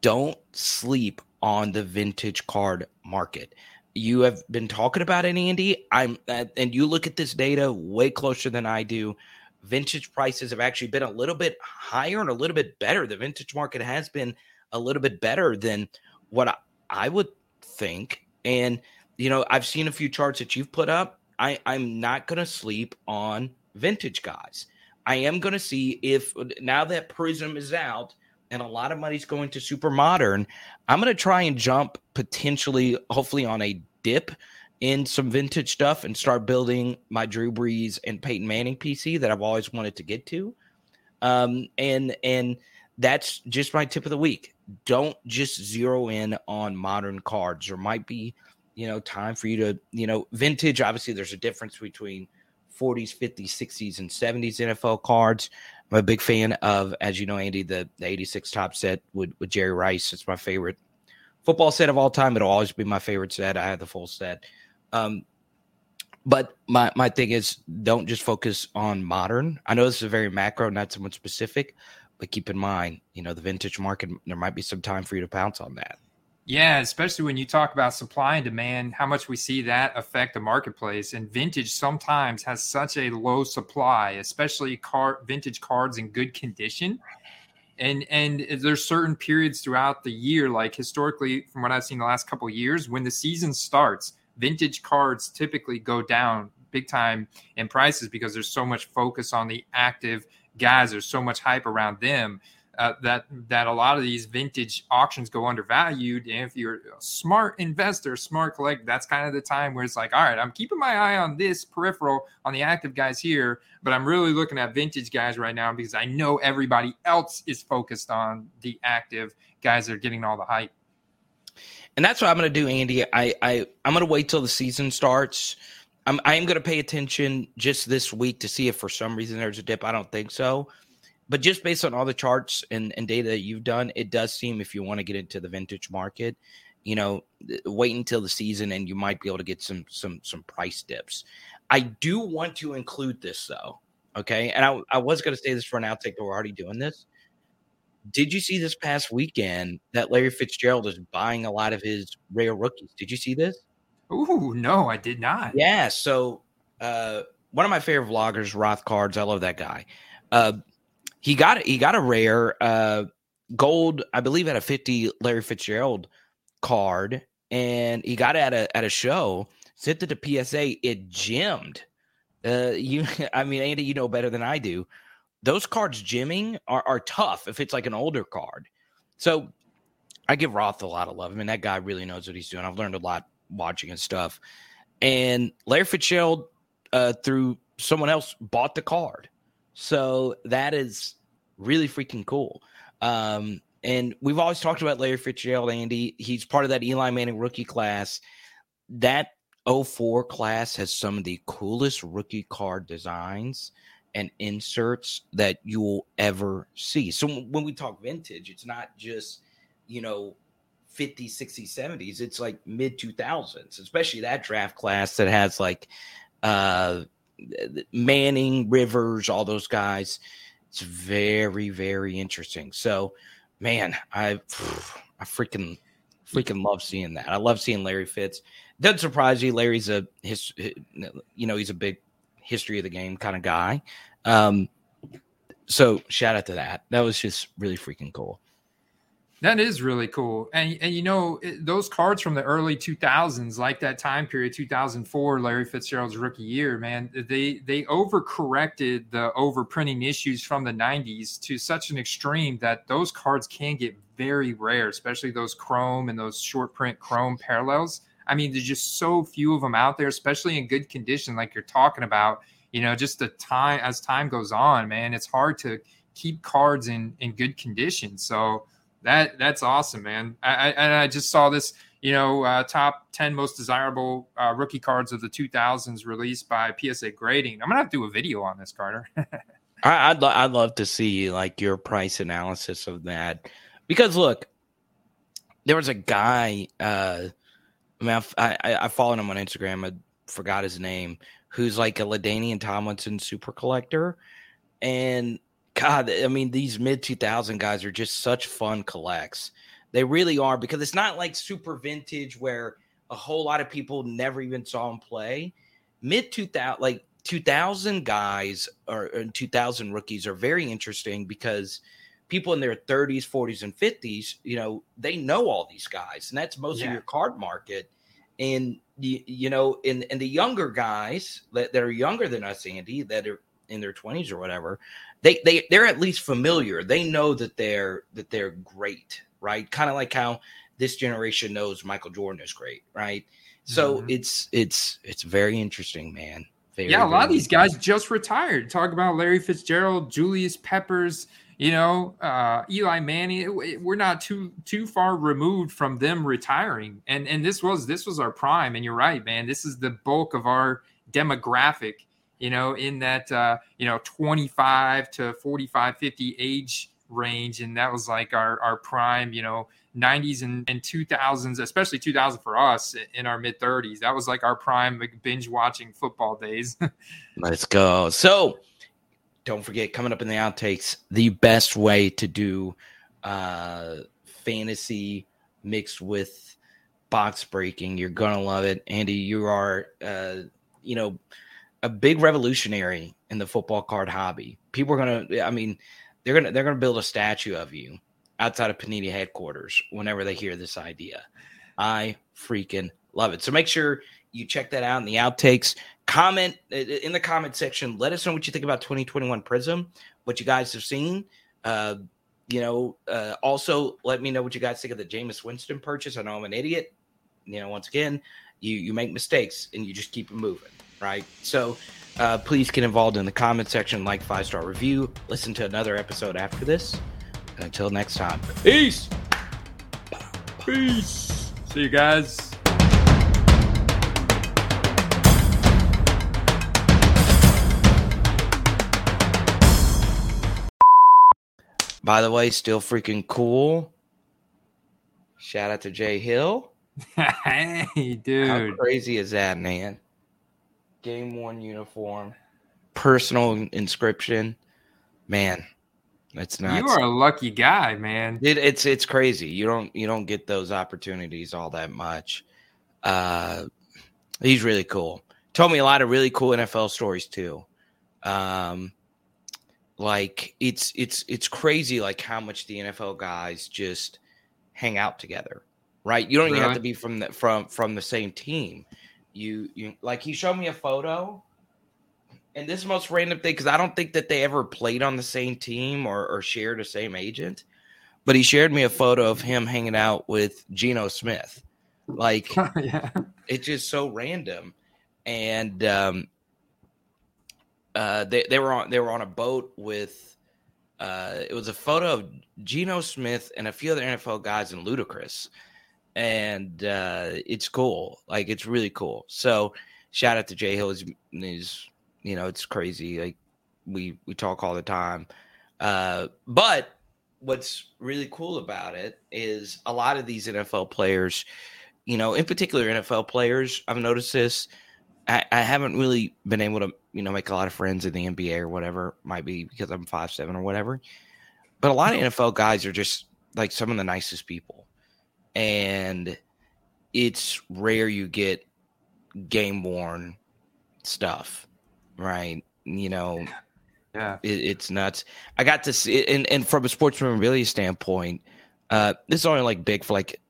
don't sleep on the vintage card market. You have been talking about it, Andy. I'm, uh, and you look at this data way closer than I do. Vintage prices have actually been a little bit higher and a little bit better. The vintage market has been a little bit better than what I, I would think. And you know, I've seen a few charts that you've put up. I, I'm not going to sleep on vintage guys. I am going to see if now that Prizm is out, and a lot of money's going to super modern, I'm going to try and jump potentially, hopefully, on a dip in some vintage stuff and start building my Drew Brees and Peyton Manning PC that I've always wanted to get to. Um, and and that's just my tip of the week. Don't just zero in on modern cards. There might be, you know, time for you to, you know, vintage. Obviously, there's a difference between 40s, 50s, 60s, and 70s NFL cards. I'm a big fan of, as you know, Andy, the, the 86 Topps set with, with Jerry Rice. It's my favorite football set of all time. It'll always be my favorite set. I have the full set. Um, but my, my thing is don't just focus on modern. I know this is very macro, not someone specific, but keep in mind, you know, the vintage market, there might be some time for you to pounce on that. Yeah, especially when you talk about supply and demand, how much we see that affect the marketplace. And vintage sometimes has such a low supply, especially car vintage cards in good condition. And and there's certain periods throughout the year, like historically, from what I've seen the last couple years, when the season starts, vintage cards typically go down big time in prices because there's so much focus on the active guys. There's so much hype around them uh, that that a lot of these vintage auctions go undervalued. And if you're a smart investor, smart collect, that's kind of the time where it's like, all right, I'm keeping my eye on this peripheral on the active guys here, but I'm really looking at vintage guys right now because I know everybody else is focused on the active guys that are getting all the hype. And that's what I'm going to do, Andy. I, I I'm going to wait till the season starts. I'm I am going to pay attention just this week to see if for some reason there's a dip. I don't think so but just based on all the charts and, and data that you've done, it does seem if you want to get into the vintage market, you know, wait until the season and you might be able to get some some some price dips. I do want to include this though. Okay. And I, I was going to say this for an outtake, but we're already doing this. Did you see this past weekend that Larry Fitzgerald is buying a lot of his rare rookies? Did you see this? Ooh, no, I did not. Yeah. So, uh, one of my favorite vloggers, Roth Cards, I love that guy. Uh, he got he got a rare uh, gold, I believe, at a fifty Larry Fitzgerald card, and he got it at a at a show. Sent it to PSA. It gemmed. Uh, you, I mean, Andy, you know better than I do. Those cards gemming are, are tough if it's like an older card. So I give Roth a lot of love. I mean, that guy really knows what he's doing. I've learned a lot watching his stuff. And Larry Fitzgerald uh, through someone else bought the card. So that is really freaking cool. Um, and we've always talked about Larry Fitzgerald, Andy. He's part of that Eli Manning rookie class. That 04 class has some of the coolest rookie card designs and inserts that you will ever see. So when we talk vintage, it's not just, you know, 50s, 60s, 70s. It's like mid 2000s, especially that draft class that has like uh Manning, Rivers, all those guys. It's very, very interesting. So, man, I I freaking freaking love seeing that. I love seeing Larry Fitz. Doesn't surprise you. Larry's a his, you know, he's a big history of the game kind of guy. Um, so shout out to that. That was just really freaking cool. That is really cool. And and you know, those cards from the early 2000s like that time period 2004 Larry Fitzgerald's rookie year, man, they they overcorrected the overprinting issues from the 90s to such an extreme that those cards can get very rare, especially those chrome and those short print chrome parallels. I mean, there's just so few of them out there, especially in good condition like you're talking about. You know, just the time as time goes on, man, it's hard to keep cards in in good condition. So that that's awesome, man. I, I and I just saw this, you know, uh, top ten most desirable uh, rookie cards of the 2000s released by PSA Grading. I'm gonna have to do a video on this, Carter. I, would lo- I'd love to see like your price analysis of that because look, there was a guy. Uh, I mean, I, I, I followed him on Instagram. I forgot his name. Who's like a LaDainian Tomlinson super collector, and God, I mean, these mid 2000 guys are just such fun collects. They really are because it's not like super vintage where a whole lot of people never even saw him play. Mid 2000, like 2000 guys or 2000 rookies are very interesting because people in their 30s, 40s, and 50s, you know, they know all these guys, and that's most yeah. of your card market. And you, you know, in and the younger guys that, that are younger than us, Andy, that are in their 20s or whatever, they they they're at least familiar. They know that they're that they're great, right? Kind of like how this generation knows Michael Jordan is great, right? So mm-hmm. it's it's it's very interesting, man. Very, yeah, a lot of these guys just retired. Talk about Larry Fitzgerald, Julius Peppers, you know, uh, Eli Manning. We're not too too far removed from them retiring, and and this was this was our prime. And you're right, man. This is the bulk of our demographic you know, in that, uh, you know, 25 to 45, 50 age range. And that was like our, our prime, you know, 90s and, and 2000s, especially 2000 for us in our mid 30s. That was like our prime binge watching football days. Let's go. So don't forget, coming up in the outtakes, the best way to do uh, fantasy mixed with box breaking. You're going to love it. Andy, you are, uh, you know, a big revolutionary in the football card hobby. People are gonna, I mean, they're gonna they're gonna build a statue of you outside of Panini headquarters whenever they hear this idea. I freaking love it. So make sure you check that out in the outtakes. Comment in the comment section. Let us know what you think about 2021 Prizm, what you guys have seen. Uh, you know, uh, also let me know what you guys think of the Jameis Winston purchase. I know I'm an idiot. You know, once again, you you make mistakes and you just keep moving right? So uh, please get involved in the comment section, like five star review, listen to another episode after this. Until next time, peace. Peace. See you guys. By the way, still freaking cool. Shout out to Jay Hill. hey, dude. How crazy is that, man? Game one uniform, personal inscription. Man, it's not. You are a lucky guy, man. It, it's it's crazy. You don't you don't get those opportunities all that much. Uh, he's really cool. Told me a lot of really cool NFL stories too. Um, like it's it's it's crazy like how much the NFL guys just hang out together, right? You don't really? even have to be from the from from the same team you you like he showed me a photo and this most random thing because I don't think that they ever played on the same team or, or shared the same agent. But he shared me a photo of him hanging out with Geno Smith. Like, yeah. it's just so random. And um, uh, they they were on they were on a boat with uh, it was a photo of Geno Smith and a few other NFL guys and Ludacris, and uh, it's cool. Like it's really cool. So shout out to Jay Hill. He's, he's you know it's crazy. Like we we talk all the time, uh, but what's really cool about it is a lot of these NFL players, you know, in particular NFL players, I've noticed this. I, I, haven't really been able to, you know, make a lot of friends in the NBA or whatever. Might be because I'm five seven or whatever. But a lot of NFL guys are just like some of the nicest people, and it's rare you get game worn stuff, right? You know, yeah, it, it's nuts. I got to see, and and from a sports memorabilia standpoint, uh, this is only like big for like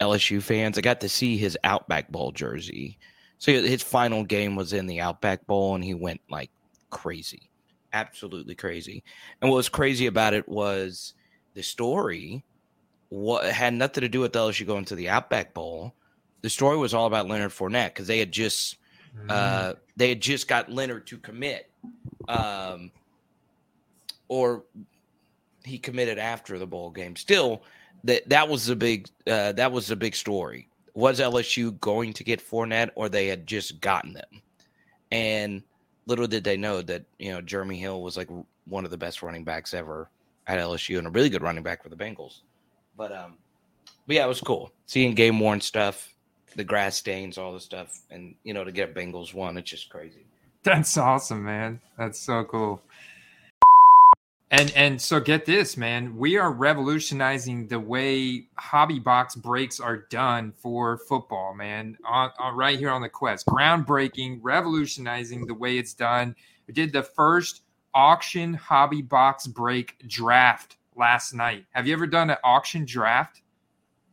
LSU fans. I got to see his Outback Bowl jersey. So his final game was in the Outback Bowl, and he went like crazy, absolutely crazy. And what was crazy about it was the story. What had nothing to do with LSU going to the Outback Bowl. The story was all about Leonard Fournette because they had just mm. uh, they had just got Leonard to commit um, or he committed after the bowl game. Still, that that was a big uh, that was a big story. Was LSU going to get Fournette, or they had just gotten them? And little did they know that you know Jeremy Hill was like one of the best running backs ever at LSU and a really good running back for the Bengals. But um, but yeah, it was cool seeing game worn stuff, the grass stains, all the stuff, and you know to get Bengals one, it's just crazy. That's awesome, man. That's so cool. And and so get this, man. We are revolutionizing the way hobby box breaks are done for football, man. On, on right here on the Quest, groundbreaking, revolutionizing the way it's done. We did the first auction hobby box break draft last night. Have you ever done an auction draft?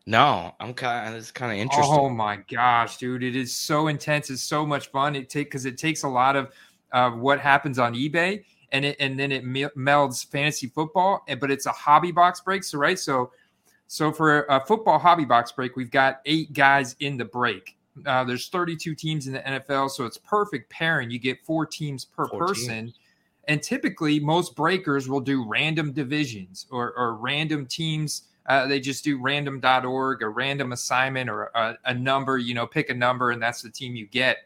No, I'm kind. Of, it's kind of interesting. Oh my gosh, dude! It is so intense. It's so much fun. It take because it takes a lot of uh, what happens on eBay, and it and then it melds fantasy football. But it's a hobby box break. So right, so so for a football hobby box break, we've got eight guys in the break. Uh, there's 32 teams in the NFL, so it's perfect pairing. You get four teams per four person. Teams. And typically, most breakers will do random divisions or, or random teams uh, they just do random.org, a random assignment, or a, a, number. You know, pick a number, and that's the team you get.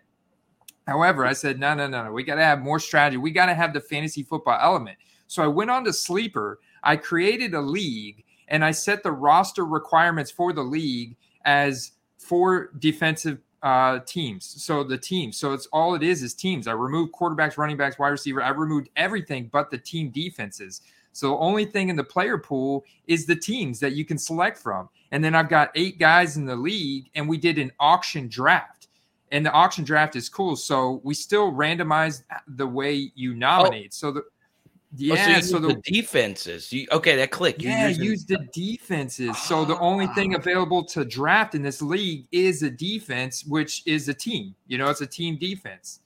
However, I said, no, no, no, no. We got to have more strategy. We got to have the fantasy football element. So I went on to Sleeper. I created a league, and I set the roster requirements for the league as four defensive uh, teams. So the teams. So it's all it is is teams. I removed quarterbacks, running backs, wide receiver. I removed everything but the team defenses. So the only thing in the player pool is the teams that you can select from. And then I've got eight guys in the league, and we did an auction draft. And the auction draft is cool. So we still randomize the way you nominate. Oh. So the yeah, oh, so, so the, the, defenses. You, okay, that click. You yeah, use the defenses. So the only thing ah. available to draft in this league is a defense, which is a team. You know, it's a team defense.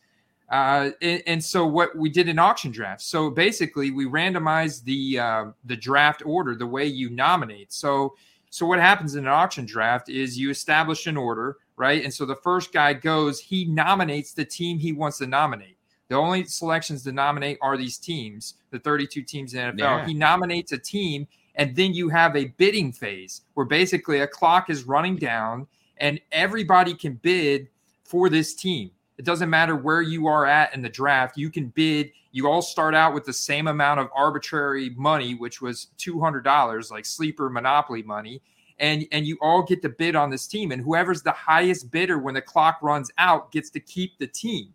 Uh, and, and, so what we did in auction draft. So basically, we randomized the uh, the draft order the way you nominate. So so what happens in an auction draft is you establish an order, right? And so the first guy goes, he nominates the team he wants to nominate. The only selections to nominate are these teams, the 32 teams in the NFL. Yeah. He nominates a team, and then you have a bidding phase where basically a clock is running down, and everybody can bid for this team. It doesn't matter where you are at in the draft. You can bid. You all start out with the same amount of arbitrary money, which was $200, like sleeper monopoly money. And, and you all get to bid on this team. And whoever's the highest bidder when the clock runs out gets to keep the team.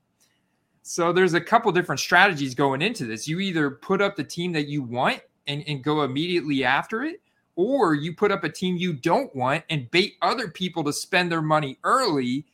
So there's a couple different strategies going into this. You either put up the team that you want and, and go immediately after it, or you put up a team you don't want and bait other people to spend their money early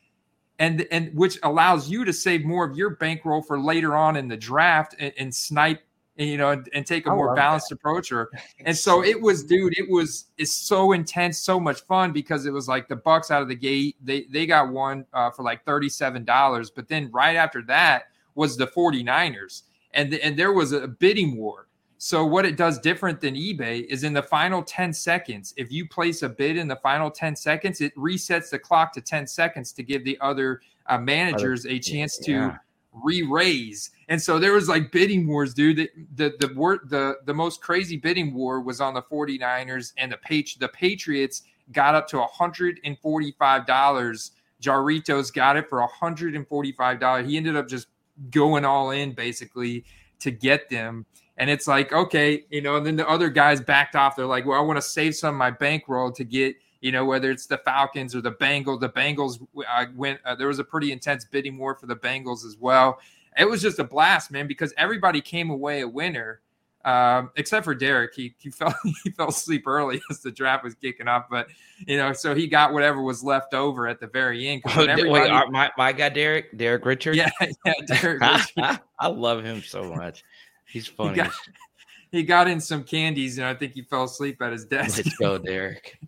and and which allows you to save more of your bankroll for later on in the draft and, and snipe and, you know and, and take a I more balanced that. approach or and so it was dude it was it's so intense so much fun because it was like the bucks out of the gate they they got one uh, for like $37 but then right after that was the 49ers and and there was a bidding war so what it does different than eBay is in the final 10 seconds, if you place a bid in the final 10 seconds, it resets the clock to 10 seconds to give the other uh, managers a chance to re-raise. And so there was like bidding wars, dude. The the the the the most crazy bidding war was on the 49ers and the page the Patriots got up to $145. Jarritos got it for $145. He ended up just going all in basically to get them. And it's like, okay, you know, and then the other guys backed off. They're like, well, I want to save some of my bankroll to get, you know, whether it's the Falcons or the Bengals. The Bengals uh, went, uh, there was a pretty intense bidding war for the Bengals as well. It was just a blast, man, because everybody came away a winner. Um, except for Derek, he, he fell he fell asleep early as the draft was kicking off. But you know, so he got whatever was left over at the very end. Oh, wait, our, my my guy Derek Derek Richard. Yeah, yeah, Derek. I love him so much. He's funny. He got, he got, in some candies, and I think he fell asleep at his desk. Let's go, Derek.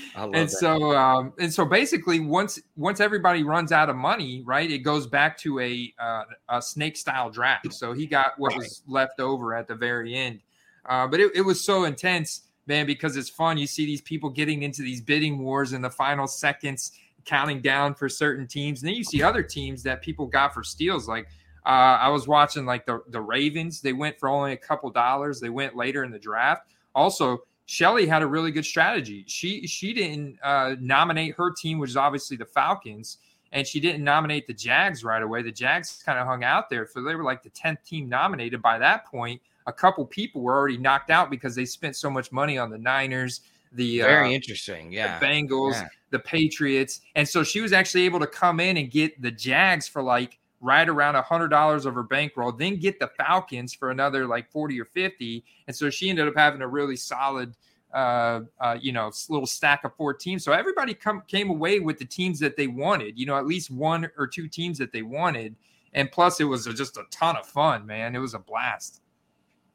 and that. so, um, and so, basically, once once everybody runs out of money, right, it goes back to a uh, a snake style draft. So he got what was left over at the very end. Uh, but it, it was so intense, man, because it's fun. You see these people getting into these bidding wars in the final seconds, counting down for certain teams, and then you see other teams that people got for steals, like uh, I was watching like the the Ravens. They went for only a couple dollars. They went later in the draft. Also, Shelly had a really good strategy. She she didn't uh, nominate her team, which is obviously the Falcons, and she didn't nominate the Jags right away. The Jags kind of hung out there, so they were like the tenth team nominated. By that point, a couple people were already knocked out because they spent so much money on the Niners, the very uh, interesting, yeah, the Bengals, yeah. the Patriots, and so she was actually able to come in and get the Jags for like right around a hundred dollars of her bankroll, then get the Falcons for another like 40 or 50. And so she ended up having a really solid uh, uh, you know, little stack of four teams. So everybody come came away with the teams that they wanted, you know, at least one or two teams that they wanted. And plus it was just a ton of fun, man. It was a blast.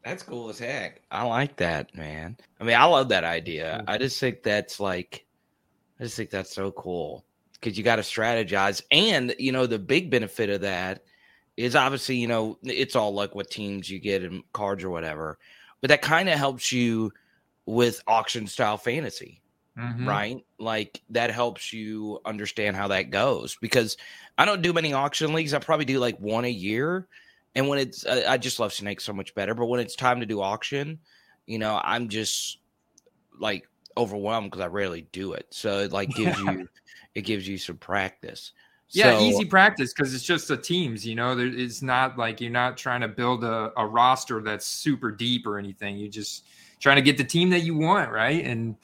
That's cool as heck. I like that, man. I mean, I love that idea. I just think that's like I just think that's so cool because you got to strategize. And, you know, the big benefit of that is obviously, you know, it's all like what teams you get in cards or whatever, but that kind of helps you with auction style fantasy. Mm-hmm. Right. Like that helps you understand how that goes because I don't do many auction leagues. I probably do like one a year. And when it's, I just love Snake so much better. But when it's time to do auction, you know, I'm just like overwhelmed because I rarely do it. So it like gives you it gives you some practice. Yeah, so, easy practice because it's just the teams. You know, it's not like you're not trying to build a, a roster that's super deep or anything. You're just trying to get the team that you want, right? And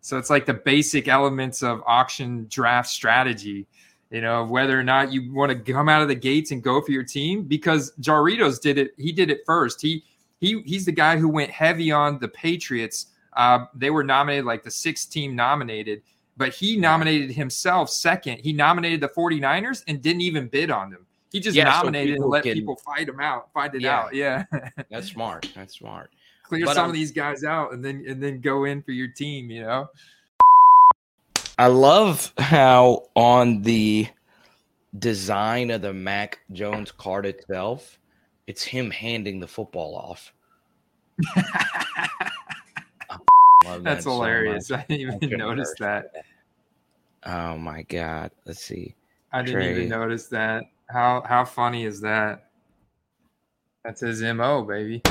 so it's like the basic elements of auction draft strategy. You know, whether or not you want to come out of the gates and go for your team, because Jarritos did it. He did it first. He he he's the guy who went heavy on the Patriots. Uh, they were nominated like the sixth team nominated but he nominated himself second. He nominated the 49ers and didn't even bid on them. He just yeah, nominated so and let can, people fight him out, fight it yeah, out. Yeah. that's smart. That's smart. Clear but, some um, of these guys out and then and then go in for your team, you know. I love how on the design of the Mac Jones card itself, it's him handing the football off. That's that hilarious. So I didn't even notice that. Oh my god. Let's see. I didn't Trey. even notice that. How how funny is that? That's his MO, baby.